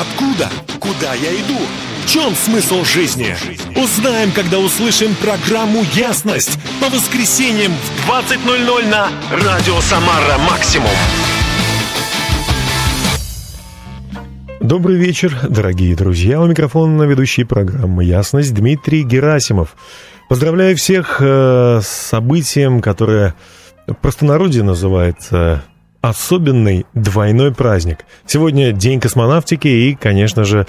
Откуда? Куда я иду? В чем смысл жизни? Узнаем, когда услышим программу «Ясность» по воскресеньям в 20.00 на Радио Самара Максимум. Добрый вечер, дорогие друзья. У микрофона ведущий программы «Ясность» Дмитрий Герасимов. Поздравляю всех э, с событием, которое простонародье называется особенный двойной праздник. Сегодня День космонавтики и, конечно же,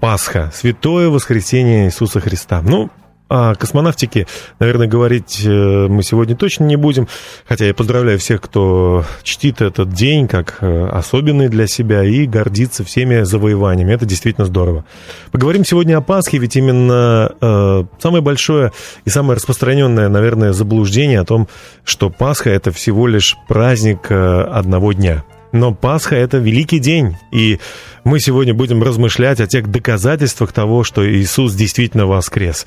Пасха, Святое Воскресение Иисуса Христа. Ну, о космонавтике, наверное, говорить э, мы сегодня точно не будем, хотя я поздравляю всех, кто чтит этот день как э, особенный для себя и гордится всеми завоеваниями. Это действительно здорово. Поговорим сегодня о Пасхе, ведь именно э, самое большое и самое распространенное, наверное, заблуждение о том, что Пасха это всего лишь праздник э, одного дня. Но Пасха — это великий день, и мы сегодня будем размышлять о тех доказательствах того, что Иисус действительно воскрес.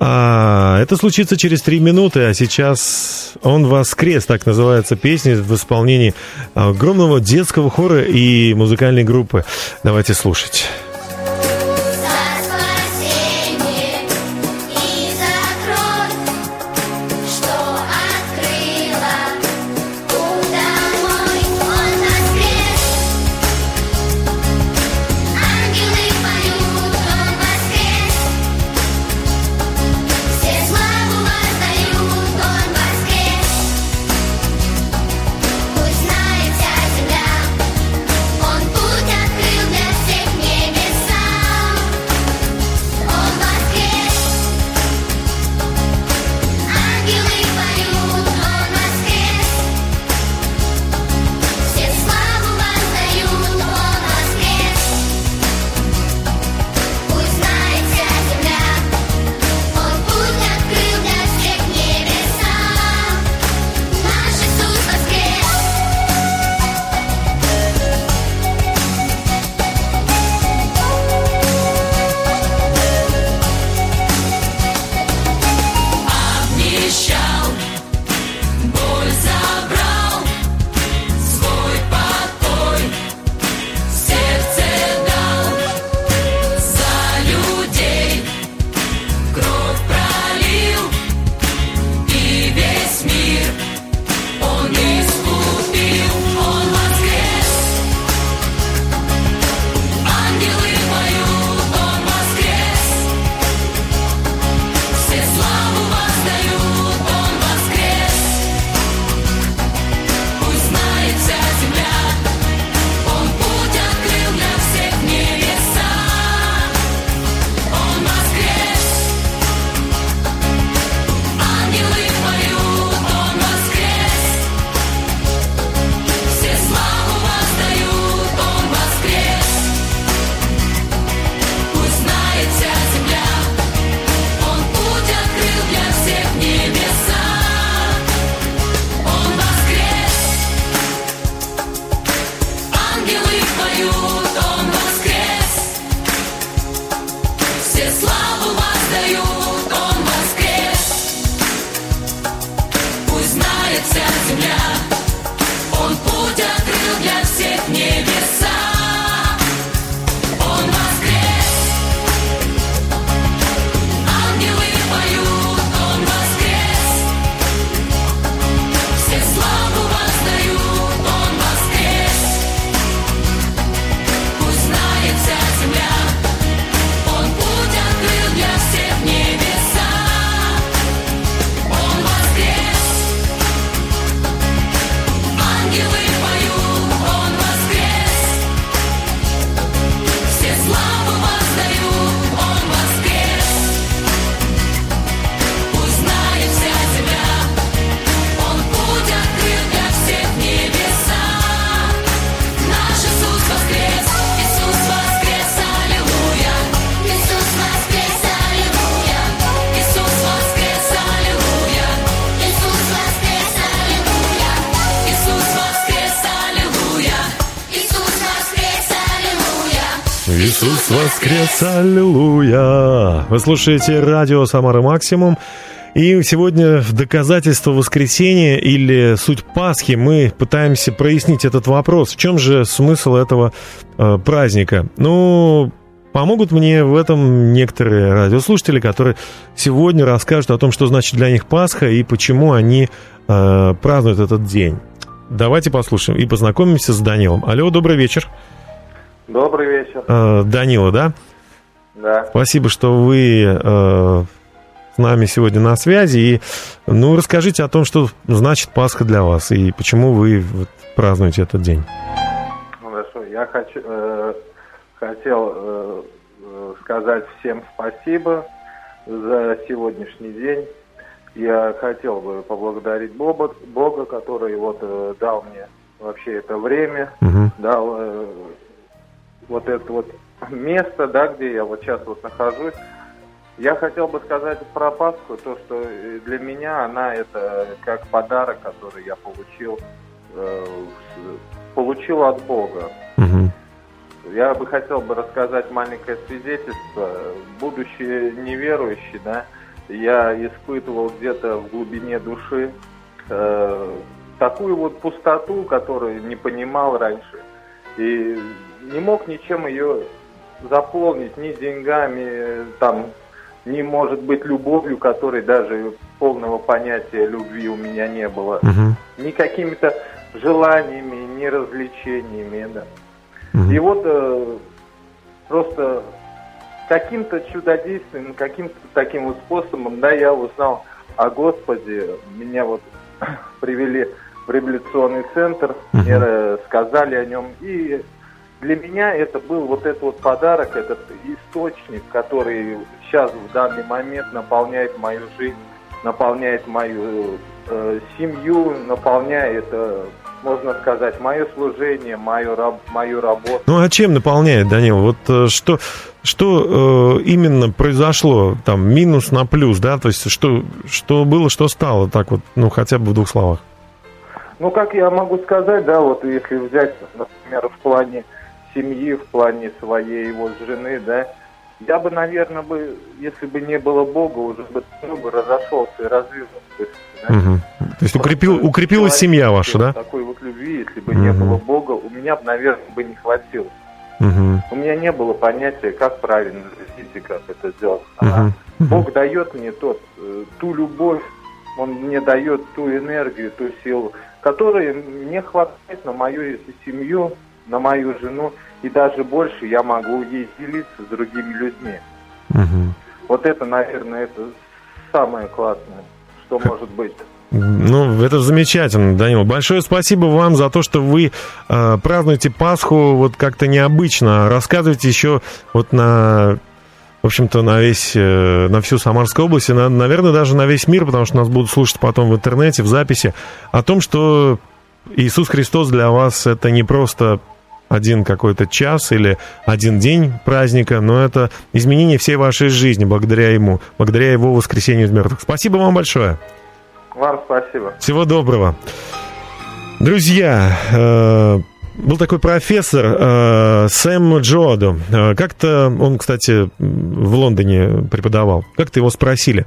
А, это случится через три минуты, а сейчас «Он воскрес», так называется песня в исполнении огромного детского хора и музыкальной группы. Давайте слушать. Иисус воскрес, аллилуйя! Вы слушаете радио «Самара Максимум». И сегодня в доказательство воскресения или суть Пасхи мы пытаемся прояснить этот вопрос. В чем же смысл этого э, праздника? Ну, помогут мне в этом некоторые радиослушатели, которые сегодня расскажут о том, что значит для них Пасха и почему они э, празднуют этот день. Давайте послушаем и познакомимся с Данилом. Алло, добрый вечер. Добрый вечер. Э, Данила, да? Да. Спасибо, что вы э, с нами сегодня на связи. И, ну, расскажите о том, что значит Пасха для вас и почему вы вот, празднуете этот день. Хорошо. Я хочу, э, хотел э, сказать всем спасибо за сегодняшний день. Я хотел бы поблагодарить Бога, Бога который вот э, дал мне вообще это время, угу. дал э, вот это вот место, да, где я вот сейчас вот нахожусь. Я хотел бы сказать про Пасху, то, что э, для меня она это как подарок, который я получил, э, получил от Бога. Угу. Я бы хотел бы рассказать маленькое свидетельство. Будучи неверующий, да, я испытывал где-то в глубине души э, такую вот пустоту, которую не понимал раньше. И не мог ничем ее заполнить ни деньгами, там, ни, может быть, любовью, которой даже полного понятия любви у меня не было, угу. ни какими-то желаниями, ни развлечениями, да. Угу. И вот э, просто каким-то чудодейственным, каким-то таким вот способом, да, я узнал о Господе, меня вот привели в революционный центр, угу. мне сказали о нем, и для меня это был вот этот вот подарок, этот источник, который сейчас в данный момент наполняет мою жизнь, наполняет мою э, семью, наполняет, э, можно сказать, мое служение, мою, раб, мою работу. Ну а чем наполняет, Данил? Вот э, что, что э, именно произошло, там, минус на плюс, да? То есть что, что было, что стало, так вот, ну хотя бы в двух словах. Ну, как я могу сказать, да, вот если взять, например, в плане семьи, в плане своей его жены, да, я бы, наверное, бы, если бы не было Бога, уже бы, ну, бы разошелся и развился. Да? Угу. То есть укрепил, укрепилась семья ваша, да? Такой вот любви, если бы угу. не было Бога, у меня бы, наверное, бы не хватило. Угу. У меня не было понятия, как правильно жить и как это сделать. А угу. Бог дает мне тот, э, ту любовь, Он мне дает ту энергию, ту силу, которой мне хватает на мою семью, на мою жену, и даже больше я могу ей делиться с другими людьми. Угу. Вот это, наверное, это самое классное, что может быть. Ну, это замечательно, Данил. Большое спасибо вам за то, что вы э, празднуете Пасху вот как-то необычно. Рассказывайте еще вот на, в общем-то, на весь, э, на всю Самарскую область, и, на, наверное, даже на весь мир, потому что нас будут слушать потом в интернете, в записи, о том, что Иисус Христос для вас это не просто один какой-то час или один день праздника, но это изменение всей вашей жизни благодаря ему, благодаря его воскресению из мертвых. Спасибо вам большое. Вам спасибо. Всего доброго. Друзья, э, был такой профессор э, Сэм Джоадо. Э, как-то он, кстати, в Лондоне преподавал. Как-то его спросили,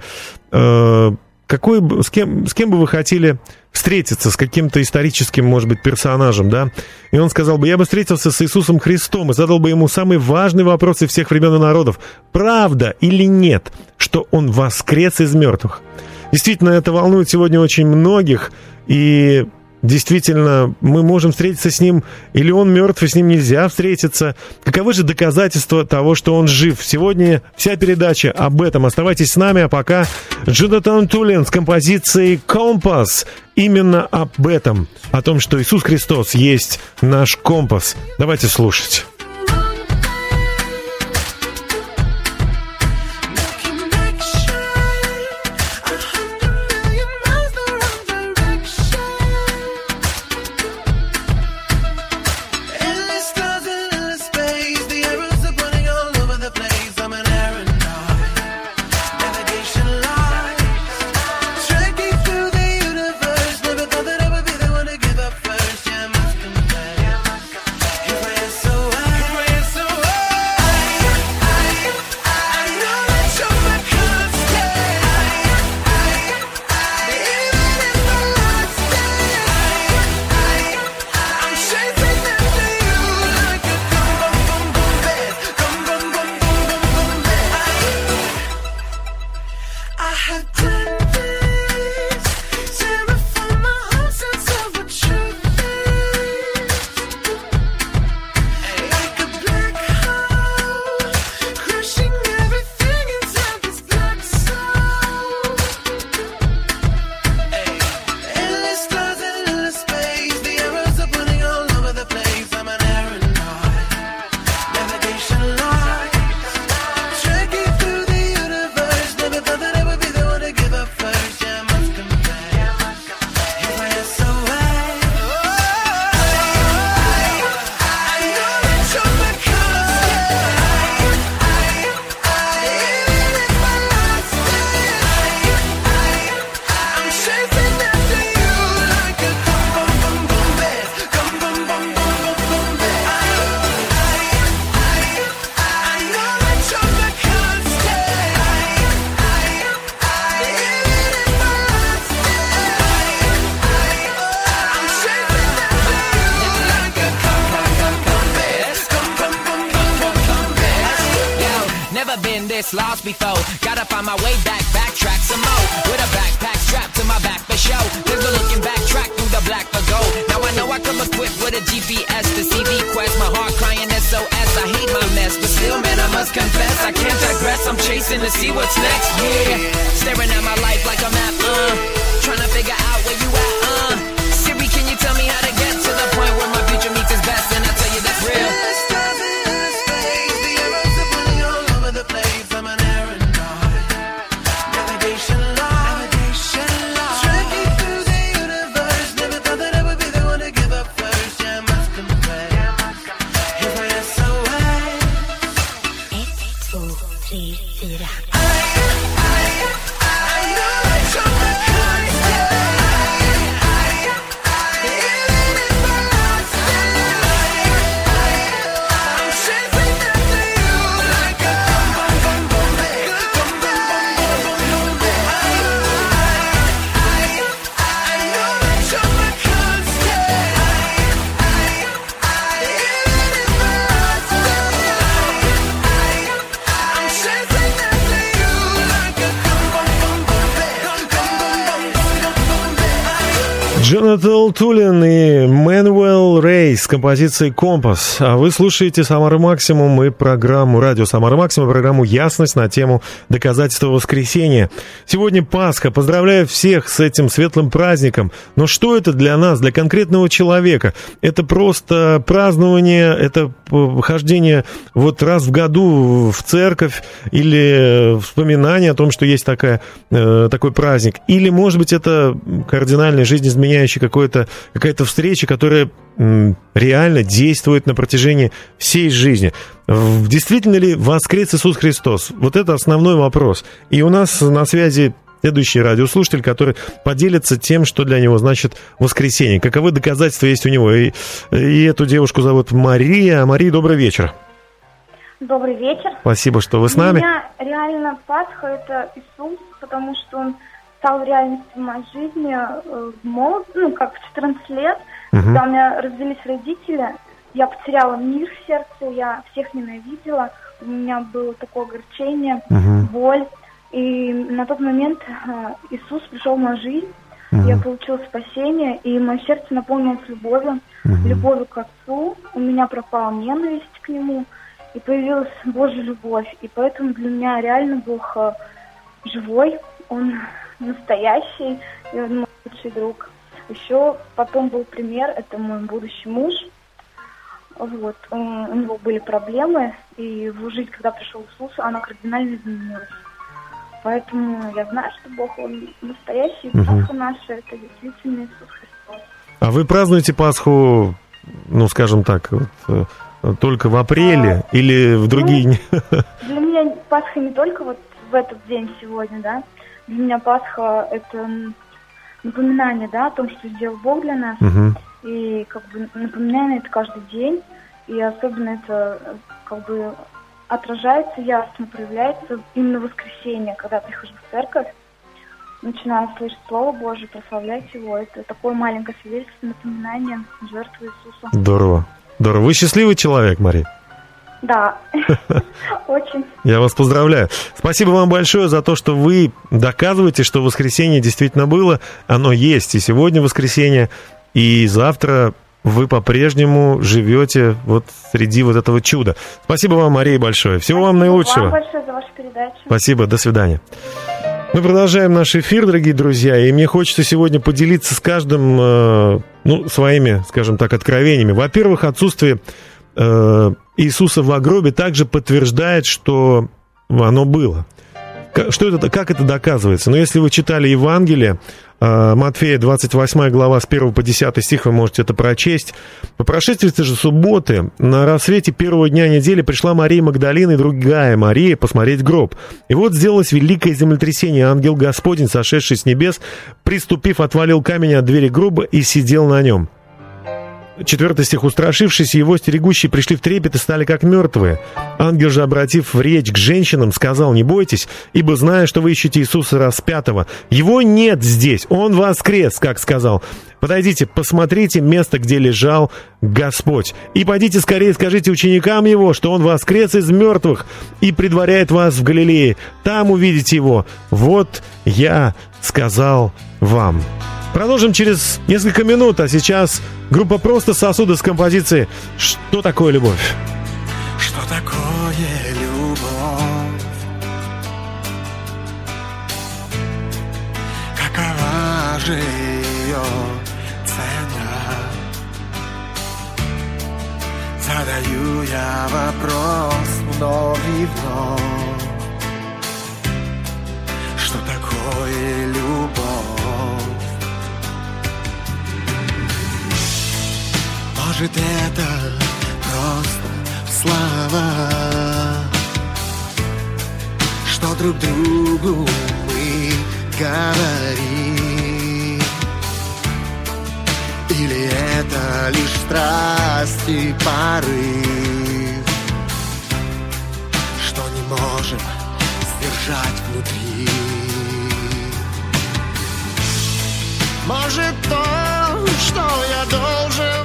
э, какой, с, кем, с кем бы вы хотели встретиться, с каким-то историческим, может быть, персонажем, да? И он сказал бы, я бы встретился с Иисусом Христом и задал бы ему самый важный вопрос из всех времен и народов. Правда или нет, что он воскрес из мертвых? Действительно, это волнует сегодня очень многих, и действительно мы можем встретиться с ним, или он мертв, и с ним нельзя встретиться. Каковы же доказательства того, что он жив? Сегодня вся передача об этом. Оставайтесь с нами, а пока Джонатан Тулин с композицией «Компас» именно об этом, о том, что Иисус Христос есть наш компас. Давайте слушать. C. Será. Джонатан Тулин и Мэнуэл Рей с композицией «Компас». А вы слушаете «Самара Максимум» и программу «Радио Самара Максимум», программу «Ясность» на тему «Доказательства воскресения». Сегодня Пасха. Поздравляю всех с этим светлым праздником. Но что это для нас, для конкретного человека? Это просто празднование, это хождение вот раз в году в церковь или вспоминание о том, что есть такая, э, такой праздник. Или, может быть, это кардинальная жизнь изменяющая какое-то, какая-то встреча, которая реально действует на протяжении всей жизни. Действительно ли воскрес Иисус Христос? Вот это основной вопрос. И у нас на связи следующий радиослушатель, который поделится тем, что для него значит воскресенье. Каковы доказательства есть у него. И, и эту девушку зовут Мария. Мария, добрый вечер. Добрый вечер. Спасибо, что вы с нами. У меня реально Пасха – это Иисус, потому что Он стал реальностью в моей жизни э, в молод, ну, как в 14 лет, угу. когда у меня развелись родители, я потеряла мир в сердце, я всех ненавидела, у меня было такое огорчение, угу. боль. И на тот момент э, Иисус пришел в мою жизнь, угу. я получила спасение, и мое сердце наполнилось любовью, угу. любовью к Отцу, у меня пропала ненависть к Нему, и появилась Божья любовь. И поэтому для меня реально Бог э, живой, Он настоящий, и он мой лучший друг. Еще потом был пример, это мой будущий муж. Вот, у него были проблемы, и в жизнь, когда пришел Иисус, она кардинально изменилась. Поэтому я знаю, что Бог, Он настоящий, угу. Пасха наша, это действительно Иисус Христос. А вы празднуете Пасху, ну, скажем так, вот, э, только в апреле а, или в другие ну, Для меня Пасха не только вот в этот день сегодня, да, для меня Пасха это напоминание, да, о том, что сделал Бог для нас. Угу. И как бы напоминание это каждый день. И особенно это как бы отражается ясно, проявляется именно в воскресенье, когда прихожу в церковь, начинаю слышать Слово Божие, прославлять Его. Это такое маленькое свидетельство, напоминание жертвы Иисуса. Здорово. Здорово. Вы счастливый человек, Мария? Да, очень. Я вас поздравляю. Спасибо вам большое за то, что вы доказываете, что воскресенье действительно было. Оно есть и сегодня воскресенье, и завтра вы по-прежнему живете вот среди вот этого чуда. Спасибо вам, Мария, большое. Всего Спасибо вам наилучшего. Вам большое за вашу передачу. Спасибо, до свидания. Мы продолжаем наш эфир, дорогие друзья, и мне хочется сегодня поделиться с каждым, э, ну, своими, скажем так, откровениями. Во-первых, отсутствие Иисуса в гробе также подтверждает, что оно было. Что это, как это доказывается? Но ну, если вы читали Евангелие, э, Матфея 28 глава с 1 по 10 стих, вы можете это прочесть. По прошествии же субботы на рассвете первого дня недели пришла Мария Магдалина и другая Мария посмотреть гроб. И вот сделалось великое землетрясение. Ангел Господень, сошедший с небес, приступив, отвалил камень от двери гроба и сидел на нем. Четвертый стих. «Устрашившись, его стерегущие пришли в трепет и стали как мертвые. Ангел же, обратив в речь к женщинам, сказал, не бойтесь, ибо зная, что вы ищете Иисуса распятого. Его нет здесь, он воскрес, как сказал. Подойдите, посмотрите место, где лежал Господь. И пойдите скорее, скажите ученикам его, что он воскрес из мертвых и предваряет вас в Галилее. Там увидите его. Вот я сказал вам». Продолжим через несколько минут, а сейчас группа «Просто сосуды» с композицией «Что такое любовь?» Что такое любовь? Какова же ее цена? Задаю я вопрос вновь и вновь Что такое любовь? Может это просто слова Что друг другу мы говорим? Или это лишь страсть и порыв? Что не можем сдержать внутри? Может то, что я должен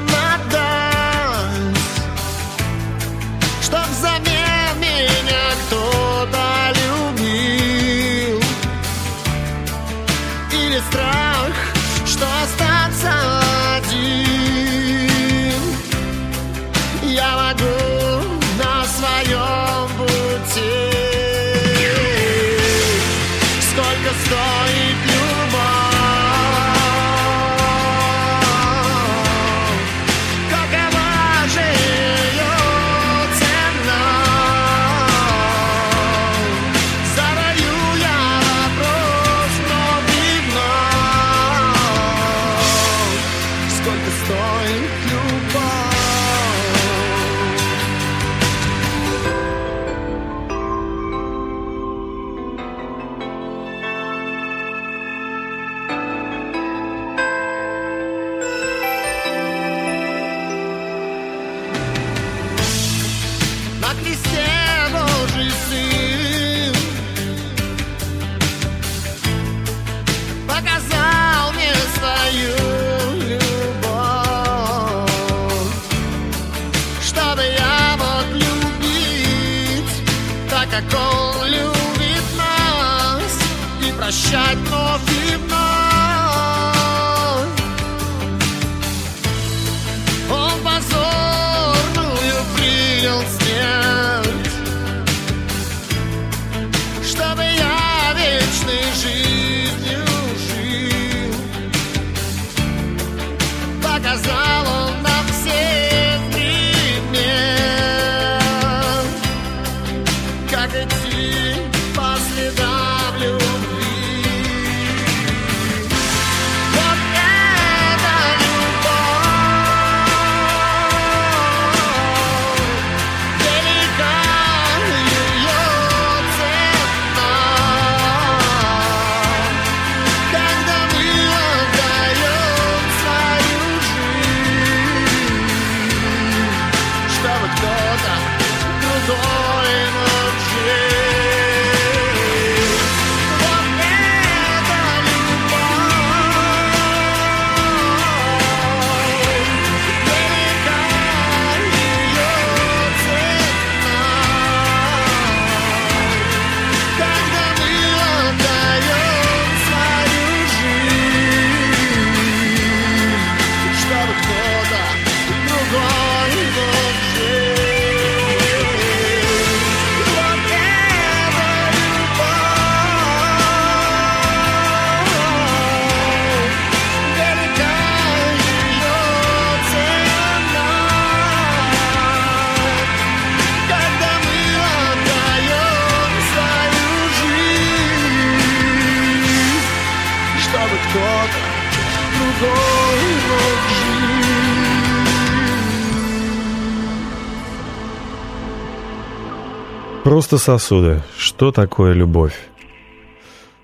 Просто сосуды. Что такое любовь?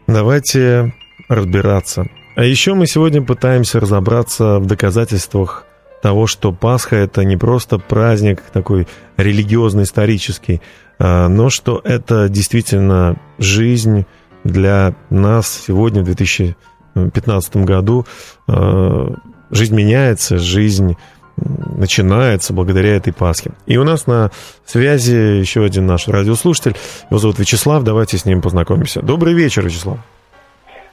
Давайте разбираться. А еще мы сегодня пытаемся разобраться в доказательствах того, что Пасха это не просто праздник такой религиозный, исторический, а, но что это действительно жизнь для нас сегодня, в 2015 году. А, жизнь меняется, жизнь начинается благодаря этой Пасхе. И у нас на связи еще один наш радиослушатель. Его зовут Вячеслав. Давайте с ним познакомимся. Добрый вечер, Вячеслав.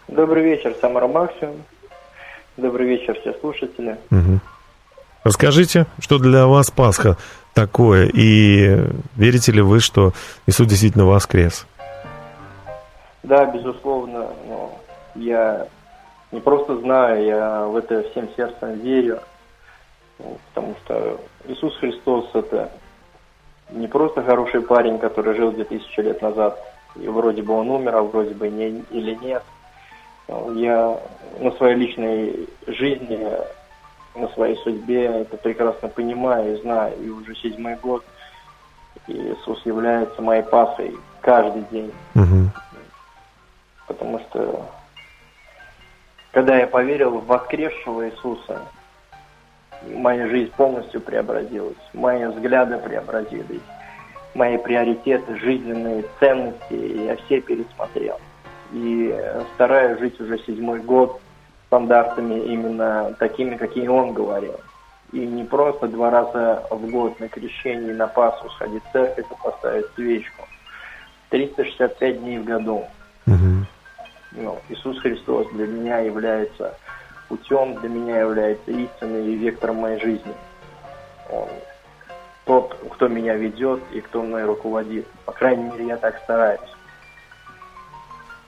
Добрый вечер, Самара Максимум. Добрый вечер, все слушатели. Угу. Расскажите, что для вас Пасха такое, и верите ли вы, что Иисус действительно воскрес? Да, безусловно. Но я не просто знаю, я в это всем сердцем верю, потому что Иисус Христос – это не просто хороший парень, который жил 2000 лет назад, и вроде бы он умер, а вроде бы не, или нет. Я на своей личной жизни на своей судьбе, это прекрасно понимаю и знаю. И уже седьмой год Иисус является моей Пасхой каждый день. Угу. Потому что когда я поверил в воскресшего Иисуса, моя жизнь полностью преобразилась, мои взгляды преобразились, мои приоритеты, жизненные ценности я все пересмотрел. И стараюсь жить уже седьмой год стандартами именно такими, какие он говорил. И не просто два раза в год на крещение на Пасху сходить в церковь и поставить свечку. 365 дней в году. Угу. Ну, Иисус Христос для меня является путем, для меня является истиной и вектором моей жизни. Он тот, кто меня ведет и кто мной руководит. По крайней мере, я так стараюсь.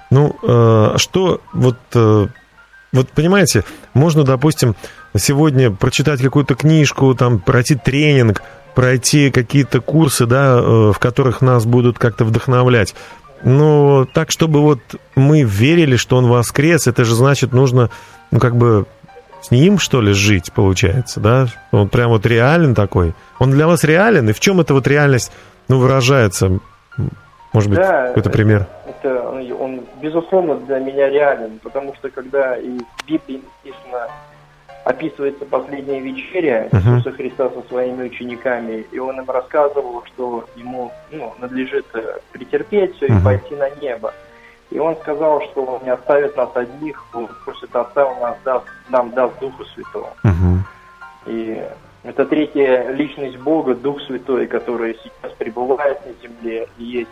Ну, э, что вот э, вот понимаете, можно, допустим, сегодня прочитать какую-то книжку, там, пройти тренинг, пройти какие-то курсы, да, э, в которых нас будут как-то вдохновлять. Но так, чтобы вот мы верили, что он воскрес, это же значит, нужно, ну, как бы с ним, что ли, жить, получается, да? Он прям вот реален такой. Он для вас реален? И в чем эта вот реальность, ну, выражается? Может быть, да, какой-то пример? Это, он, безусловно, для меня реален, потому что когда и в Библии написано, описывается последняя вечеря uh-huh. Иисуса Христа со своими учениками, и он им рассказывал, что ему ну, надлежит э, претерпеть все uh-huh. и пойти на небо. И он сказал, что он не оставит нас одних, он просит Отца, он нас даст, нам даст Духа Святого. Uh-huh. И это третья личность Бога, Дух Святой, который сейчас пребывает на земле. И есть,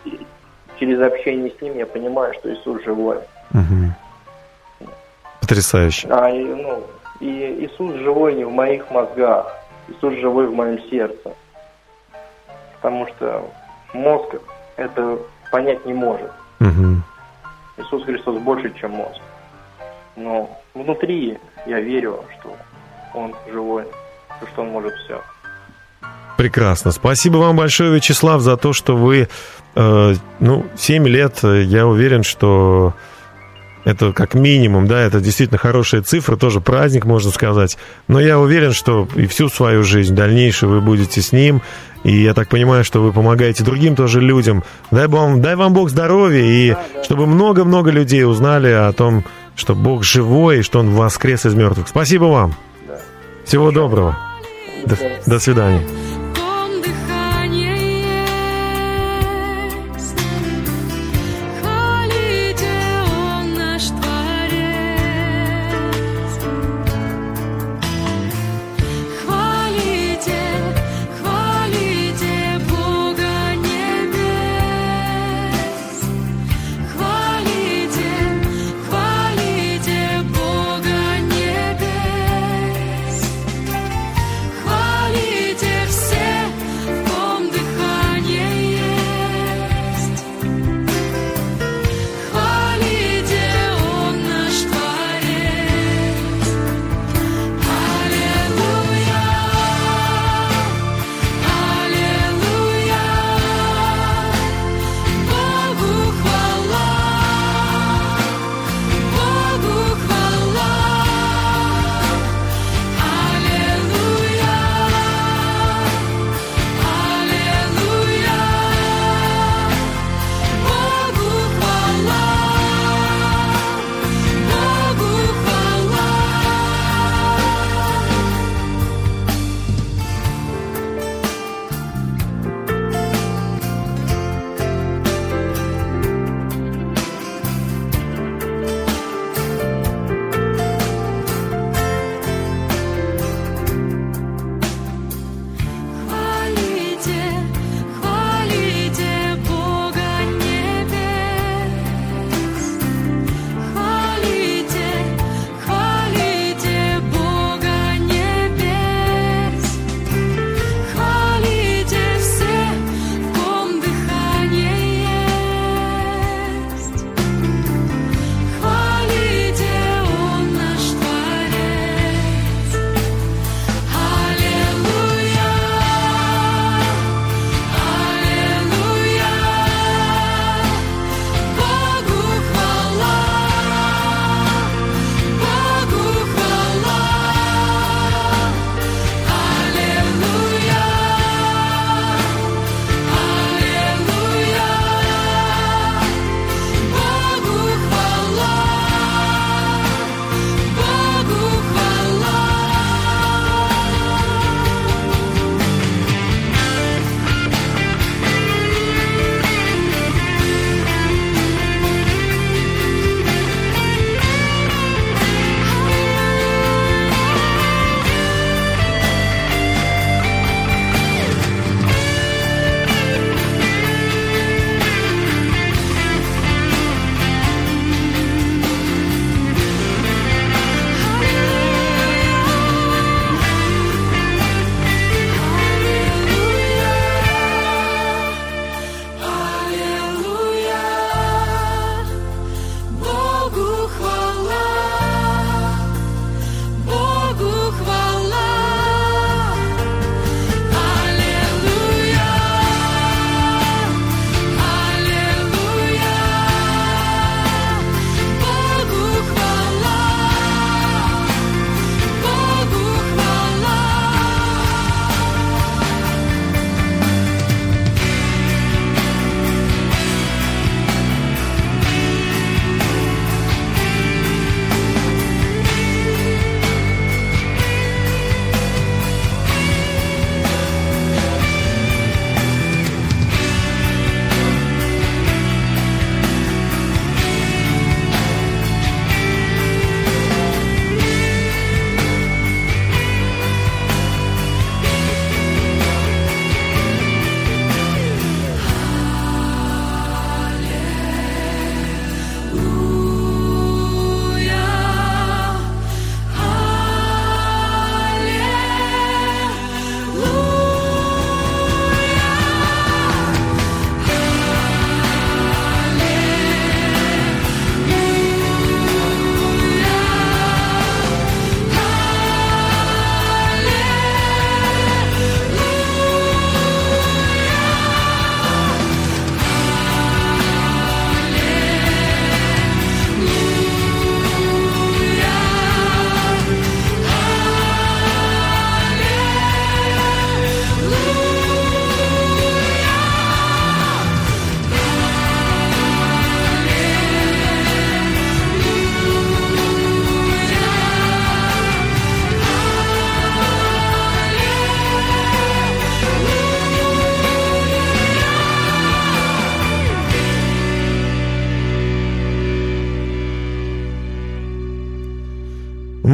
через общение с Ним я понимаю, что Иисус живой. Угу. Потрясающе. А, ну, и Иисус живой не в моих мозгах. Иисус живой в моем сердце. Потому что мозг это понять не может. Угу. Иисус Христос больше, чем мозг. Но внутри я верю, что Он живой что он может все. Прекрасно. Спасибо вам большое, Вячеслав, за то, что вы, э, ну, 7 лет, э, я уверен, что это как минимум, да, это действительно хорошая цифра, тоже праздник, можно сказать. Но я уверен, что и всю свою жизнь дальнейшую вы будете с ним. И я так понимаю, что вы помогаете другим тоже людям. Дай вам, дай вам Бог здоровья, и да, да. чтобы много-много людей узнали о том, что Бог живой, и что Он воскрес из мертвых. Спасибо вам. Да. Всего доброго. До, до свидания.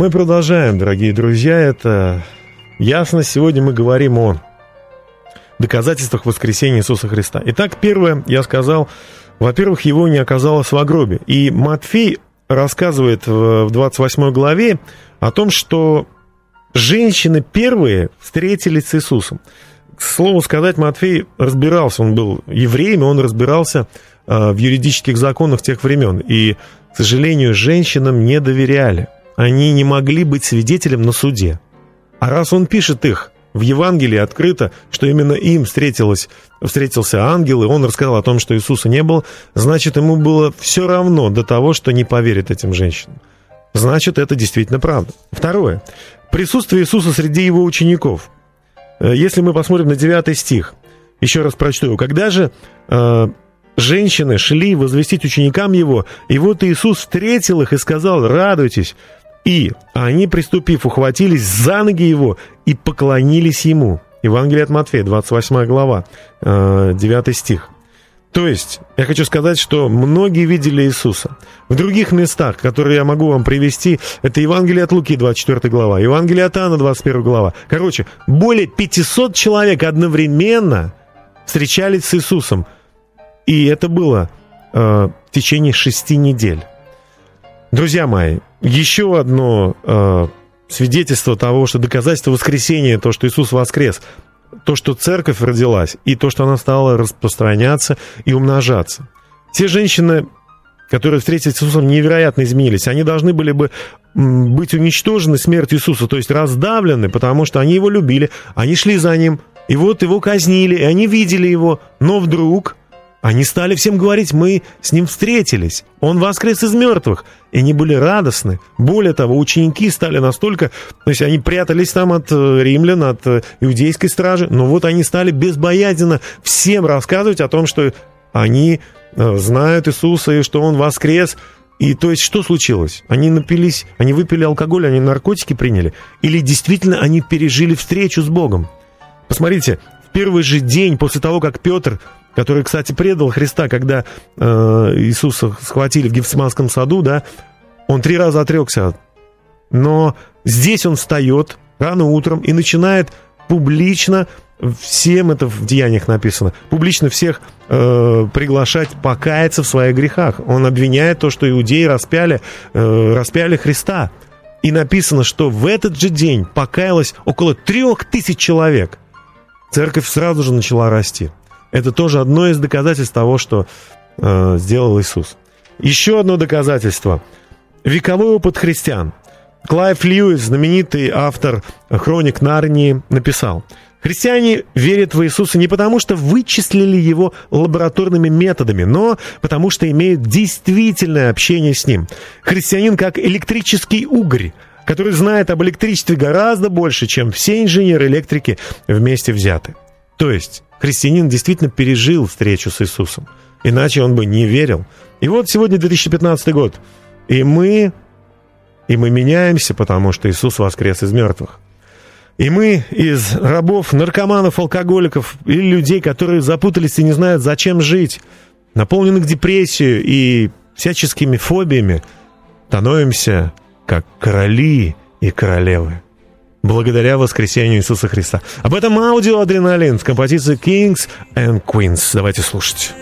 Мы продолжаем, дорогие друзья. Это ясно. Сегодня мы говорим о доказательствах воскресения Иисуса Христа. Итак, первое, я сказал, во-первых, его не оказалось в гробе. И Матфей рассказывает в 28 главе о том, что женщины первые встретились с Иисусом. К слову сказать, Матфей разбирался, он был евреем, он разбирался э, в юридических законах тех времен. И, к сожалению, женщинам не доверяли. Они не могли быть свидетелем на суде. А раз он пишет их в Евангелии открыто, что именно им встретилось, встретился ангел, и он рассказал о том, что Иисуса не было, значит, ему было все равно до того, что не поверит этим женщинам. Значит, это действительно правда. Второе. Присутствие Иисуса среди его учеников. Э, если мы посмотрим на 9 стих, еще раз прочту его. «Когда же э, женщины шли возвестить ученикам его, и вот Иисус встретил их и сказал, радуйтесь, и они, приступив, ухватились за ноги его и поклонились ему. Евангелие от Матфея, 28 глава, 9 э, стих. То есть, я хочу сказать, что многие видели Иисуса. В других местах, которые я могу вам привести, это Евангелие от Луки, 24 глава, Евангелие от Анна, 21 глава. Короче, более 500 человек одновременно встречались с Иисусом. И это было э, в течение шести недель. Друзья мои, еще одно э, свидетельство того, что доказательство воскресения, то, что Иисус воскрес, то, что церковь родилась, и то, что она стала распространяться и умножаться. Те женщины, которые встретились с Иисусом, невероятно изменились. Они должны были бы быть уничтожены смертью Иисуса, то есть раздавлены, потому что они его любили, они шли за ним, и вот его казнили, и они видели его, но вдруг они стали всем говорить, мы с ним встретились, он воскрес из мертвых. И они были радостны. Более того, ученики стали настолько... То есть они прятались там от э, римлян, от э, иудейской стражи, но вот они стали безбоязненно всем рассказывать о том, что они э, знают Иисуса и что Он воскрес. И то есть что случилось? Они напились, они выпили алкоголь, они наркотики приняли? Или действительно они пережили встречу с Богом? Посмотрите, в первый же день после того, как Петр который, кстати, предал Христа, когда э, Иисуса схватили в Гефсиманском саду, да, он три раза отрекся. Но здесь он встает рано утром и начинает публично всем это в деяниях написано, публично всех э, приглашать покаяться в своих грехах. Он обвиняет то, что иудеи распяли, э, распяли Христа. И написано, что в этот же день покаялось около трех тысяч человек. Церковь сразу же начала расти. Это тоже одно из доказательств того, что э, сделал Иисус. Еще одно доказательство. Вековой опыт христиан. Клайв Льюис, знаменитый автор «Хроник Нарнии», написал Христиане верят в Иисуса не потому, что вычислили его лабораторными методами, но потому что имеют действительное общение с ним. Христианин как электрический угорь, который знает об электричестве гораздо больше, чем все инженеры-электрики вместе взяты. То есть христианин действительно пережил встречу с Иисусом. Иначе он бы не верил. И вот сегодня 2015 год. И мы, и мы меняемся, потому что Иисус воскрес из мертвых. И мы из рабов, наркоманов, алкоголиков или людей, которые запутались и не знают, зачем жить, наполненных депрессией и всяческими фобиями, становимся как короли и королевы благодаря воскресению Иисуса Христа. Об этом аудио «Адреналин» с композицией Kings and Queens. Давайте слушать.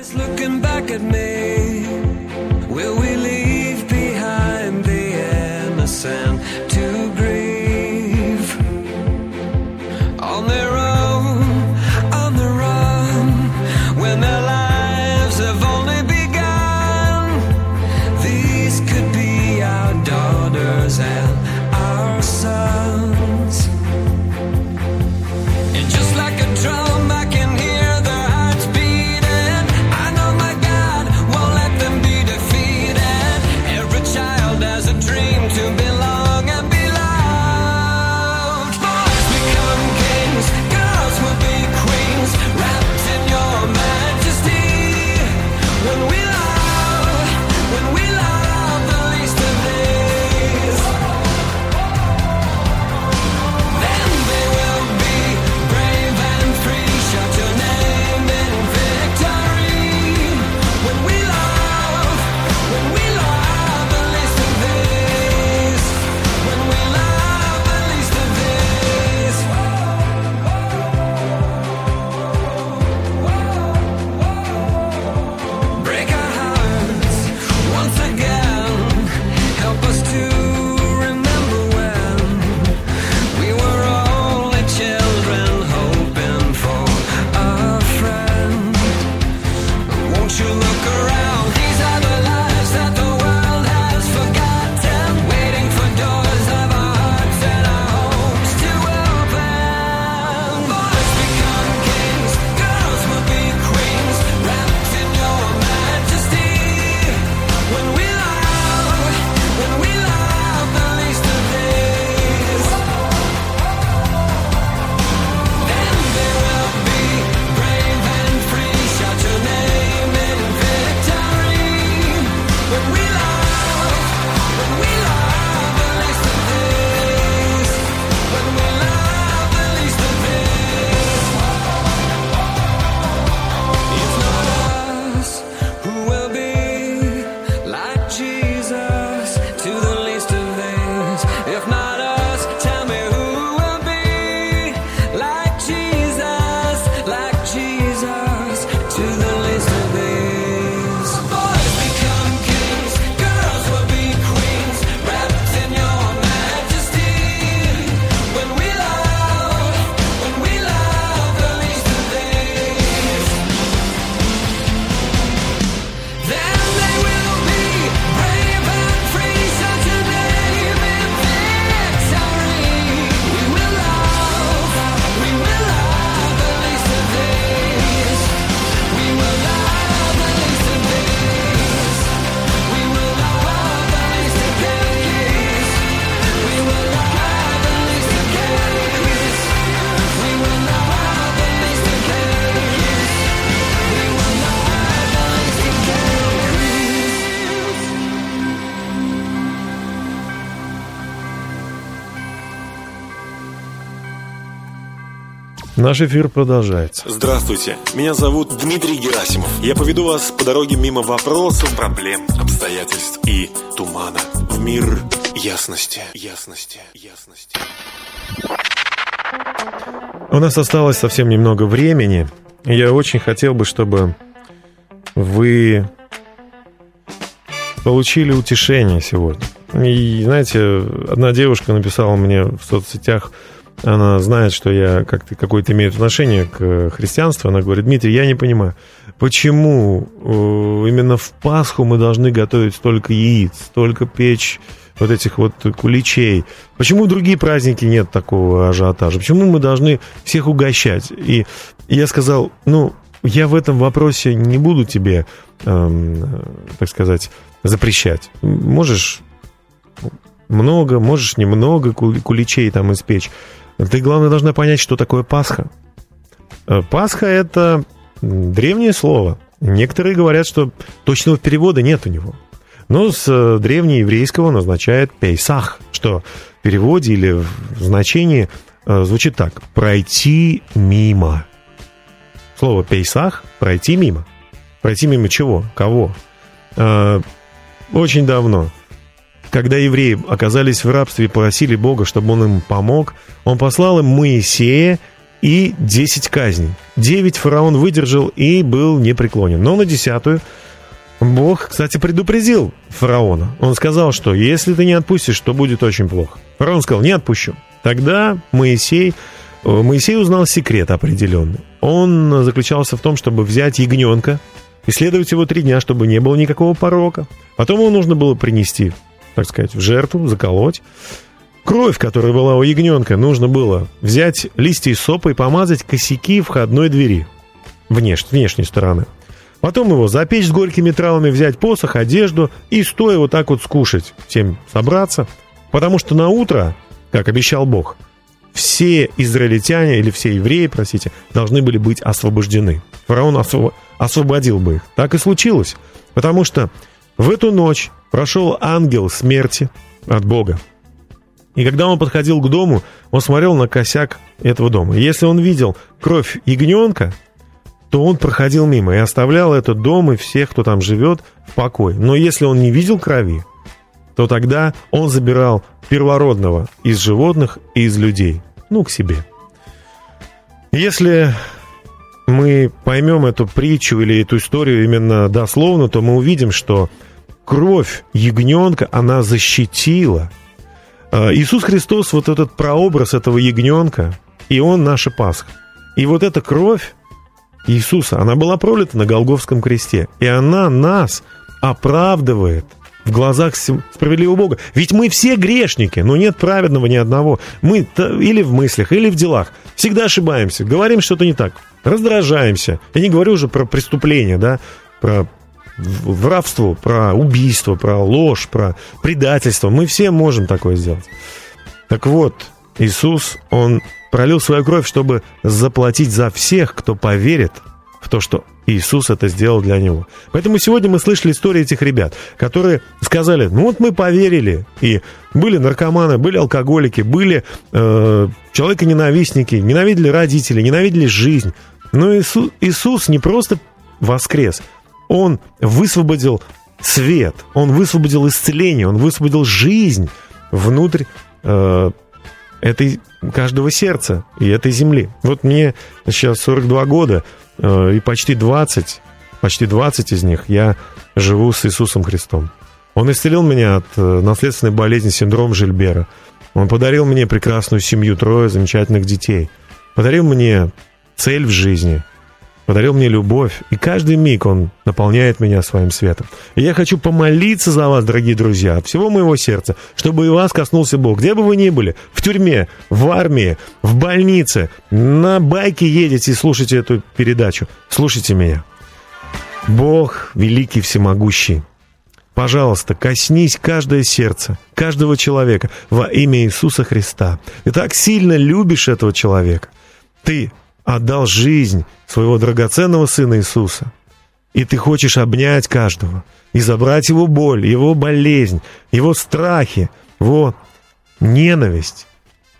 Наш эфир продолжается. Здравствуйте, меня зовут Дмитрий Герасимов. Я поведу вас по дороге мимо вопросов, проблем, обстоятельств и тумана в мир ясности, ясности, ясности. У нас осталось совсем немного времени. Я очень хотел бы, чтобы вы получили утешение сегодня. И, знаете, одна девушка написала мне в соцсетях, она знает, что я как-то какое-то имею отношение к христианству. Она говорит, Дмитрий, я не понимаю, почему э, именно в Пасху мы должны готовить столько яиц, столько печь вот этих вот куличей. Почему в другие праздники нет такого ажиотажа? Почему мы должны всех угощать? И я сказал, ну, я в этом вопросе не буду тебе, эм, так сказать, запрещать. Можешь много, можешь немного куличей там испечь. Ты, главное, должна понять, что такое Пасха. Э, Пасха — это древнее слово. Некоторые говорят, что точного перевода нет у него. Но с э, древнееврейского он означает «пейсах», что в переводе или в значении э, звучит так «пройти мимо». Слово «пейсах» — «пройти мимо». Пройти мимо чего? Кого? Очень давно — когда евреи оказались в рабстве и просили Бога, чтобы он им помог, он послал им Моисея и 10 казней. 9 фараон выдержал и был непреклонен. Но на десятую Бог, кстати, предупредил фараона. Он сказал, что если ты не отпустишь, то будет очень плохо. Фараон сказал, не отпущу. Тогда Моисей, э, Моисей узнал секрет определенный. Он заключался в том, чтобы взять ягненка, исследовать его три дня, чтобы не было никакого порока. Потом ему нужно было принести так сказать, в жертву, заколоть. Кровь, которая была у ягненка, нужно было взять листья сопа и помазать косяки входной двери внеш, внешней стороны. Потом его запечь с горькими травами, взять посох, одежду и стоя вот так вот скушать, всем собраться. Потому что на утро, как обещал Бог, все израильтяне или все евреи, простите, должны были быть освобождены. Фараон освободил бы их. Так и случилось. Потому что в эту ночь прошел ангел смерти от Бога. И когда он подходил к дому, он смотрел на косяк этого дома. если он видел кровь ягненка, то он проходил мимо и оставлял этот дом и всех, кто там живет, в покой. Но если он не видел крови, то тогда он забирал первородного из животных и из людей, ну, к себе. Если мы поймем эту притчу или эту историю именно дословно, то мы увидим, что кровь ягненка, она защитила. А, Иисус Христос, вот этот прообраз этого ягненка, и Он наша Пасха. И вот эта кровь Иисуса, она была пролита на Голговском кресте, и она нас оправдывает в глазах справедливого Бога. Ведь мы все грешники, но нет праведного ни одного. Мы или в мыслях, или в делах всегда ошибаемся, говорим что-то не так, раздражаемся. Я не говорю уже про преступления, да, про воровство, про убийство, про ложь, про предательство. Мы все можем такое сделать. Так вот, Иисус, Он пролил свою кровь, чтобы заплатить за всех, кто поверит в то, что Иисус это сделал для него. Поэтому сегодня мы слышали истории этих ребят, которые сказали, ну вот мы поверили, и были наркоманы, были алкоголики, были э, человека-ненавистники, ненавидели родителей, ненавидели жизнь. Но Иисус, Иисус не просто воскрес, он высвободил свет, он высвободил исцеление, он высвободил жизнь внутрь э, этой каждого сердца и этой земли. Вот мне сейчас 42 года, и почти 20, почти 20 из них я живу с Иисусом Христом. Он исцелил меня от э, наследственной болезни синдром Жильбера. Он подарил мне прекрасную семью, трое замечательных детей. Подарил мне цель в жизни – подарил мне любовь, и каждый миг Он наполняет меня своим светом. И я хочу помолиться за вас, дорогие друзья, от всего моего сердца, чтобы и вас коснулся Бог, где бы вы ни были, в тюрьме, в армии, в больнице, на байке едете и слушайте эту передачу, слушайте меня. Бог великий всемогущий. Пожалуйста, коснись каждое сердце, каждого человека во имя Иисуса Христа. Ты так сильно любишь этого человека. Ты отдал жизнь своего драгоценного Сына Иисуса. И ты хочешь обнять каждого и забрать его боль, его болезнь, его страхи, его ненависть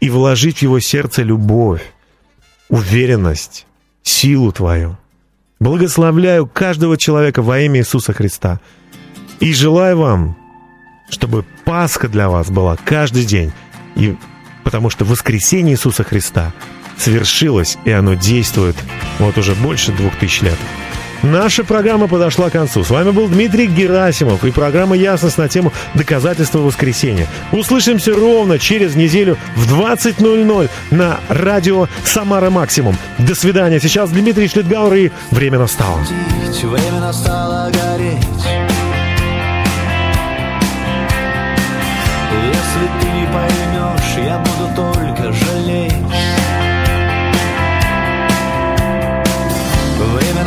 и вложить в его сердце любовь. уверенность, силу Твою. Благословляю каждого человека во имя Иисуса Христа. И желаю вам, чтобы Пасха для вас была каждый день. И потому что воскресение Иисуса Христа свершилось, и оно действует вот уже больше двух тысяч лет. Наша программа подошла к концу. С вами был Дмитрий Герасимов и программа «Ясность» на тему «Доказательства воскресения». Услышимся ровно через неделю в 20.00 на радио «Самара Максимум». До свидания. Сейчас Дмитрий Шлитгауэр и «Время настало». Время настало гореть. Если ты не поймешь, я буду только жалеть.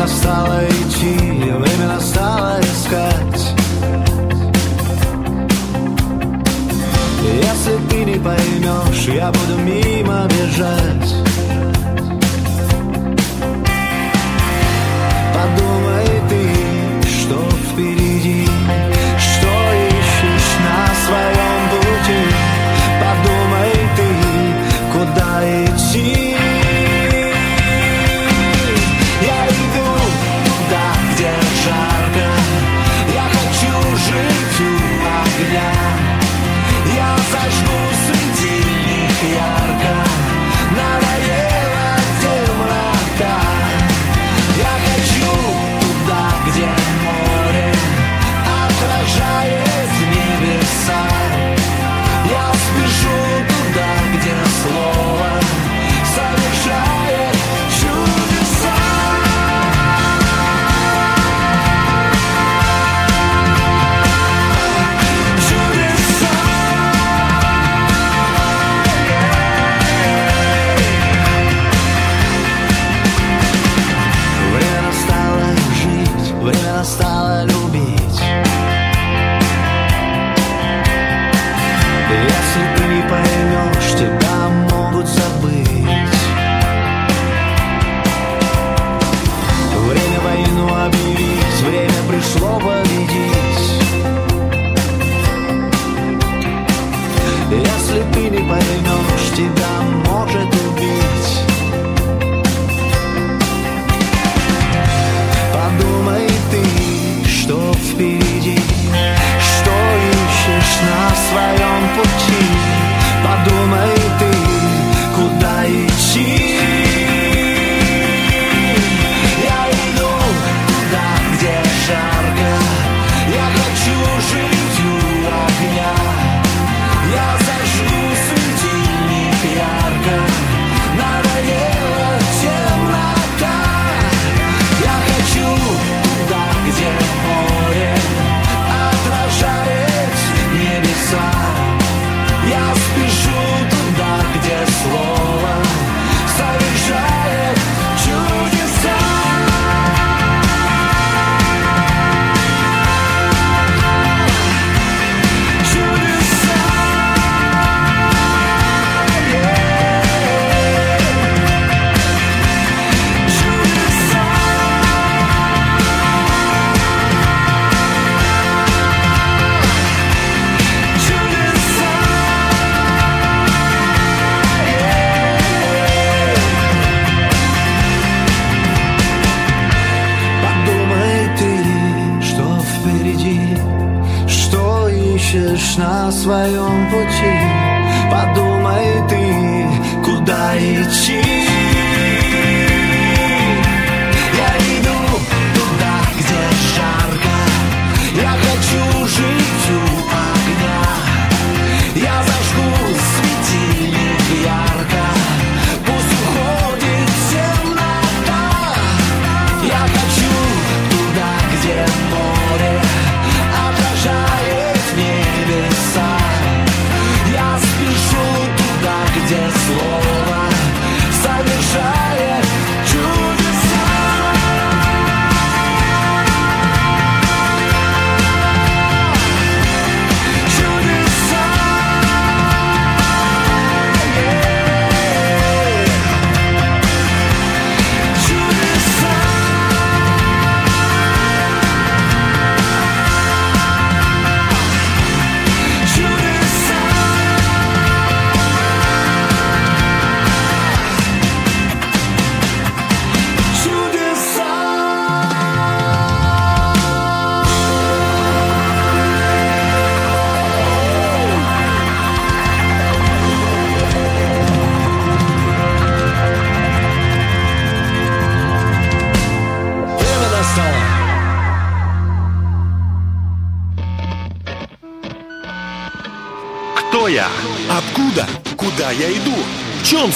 Настало идти, время настало искать. Если ты не поймешь, я буду мимо бежать. Подумай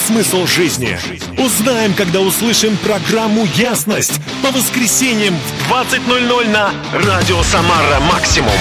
смысл жизни? Узнаем, когда услышим программу «Ясность» по воскресеньям в 20.00 на «Радио Самара Максимум».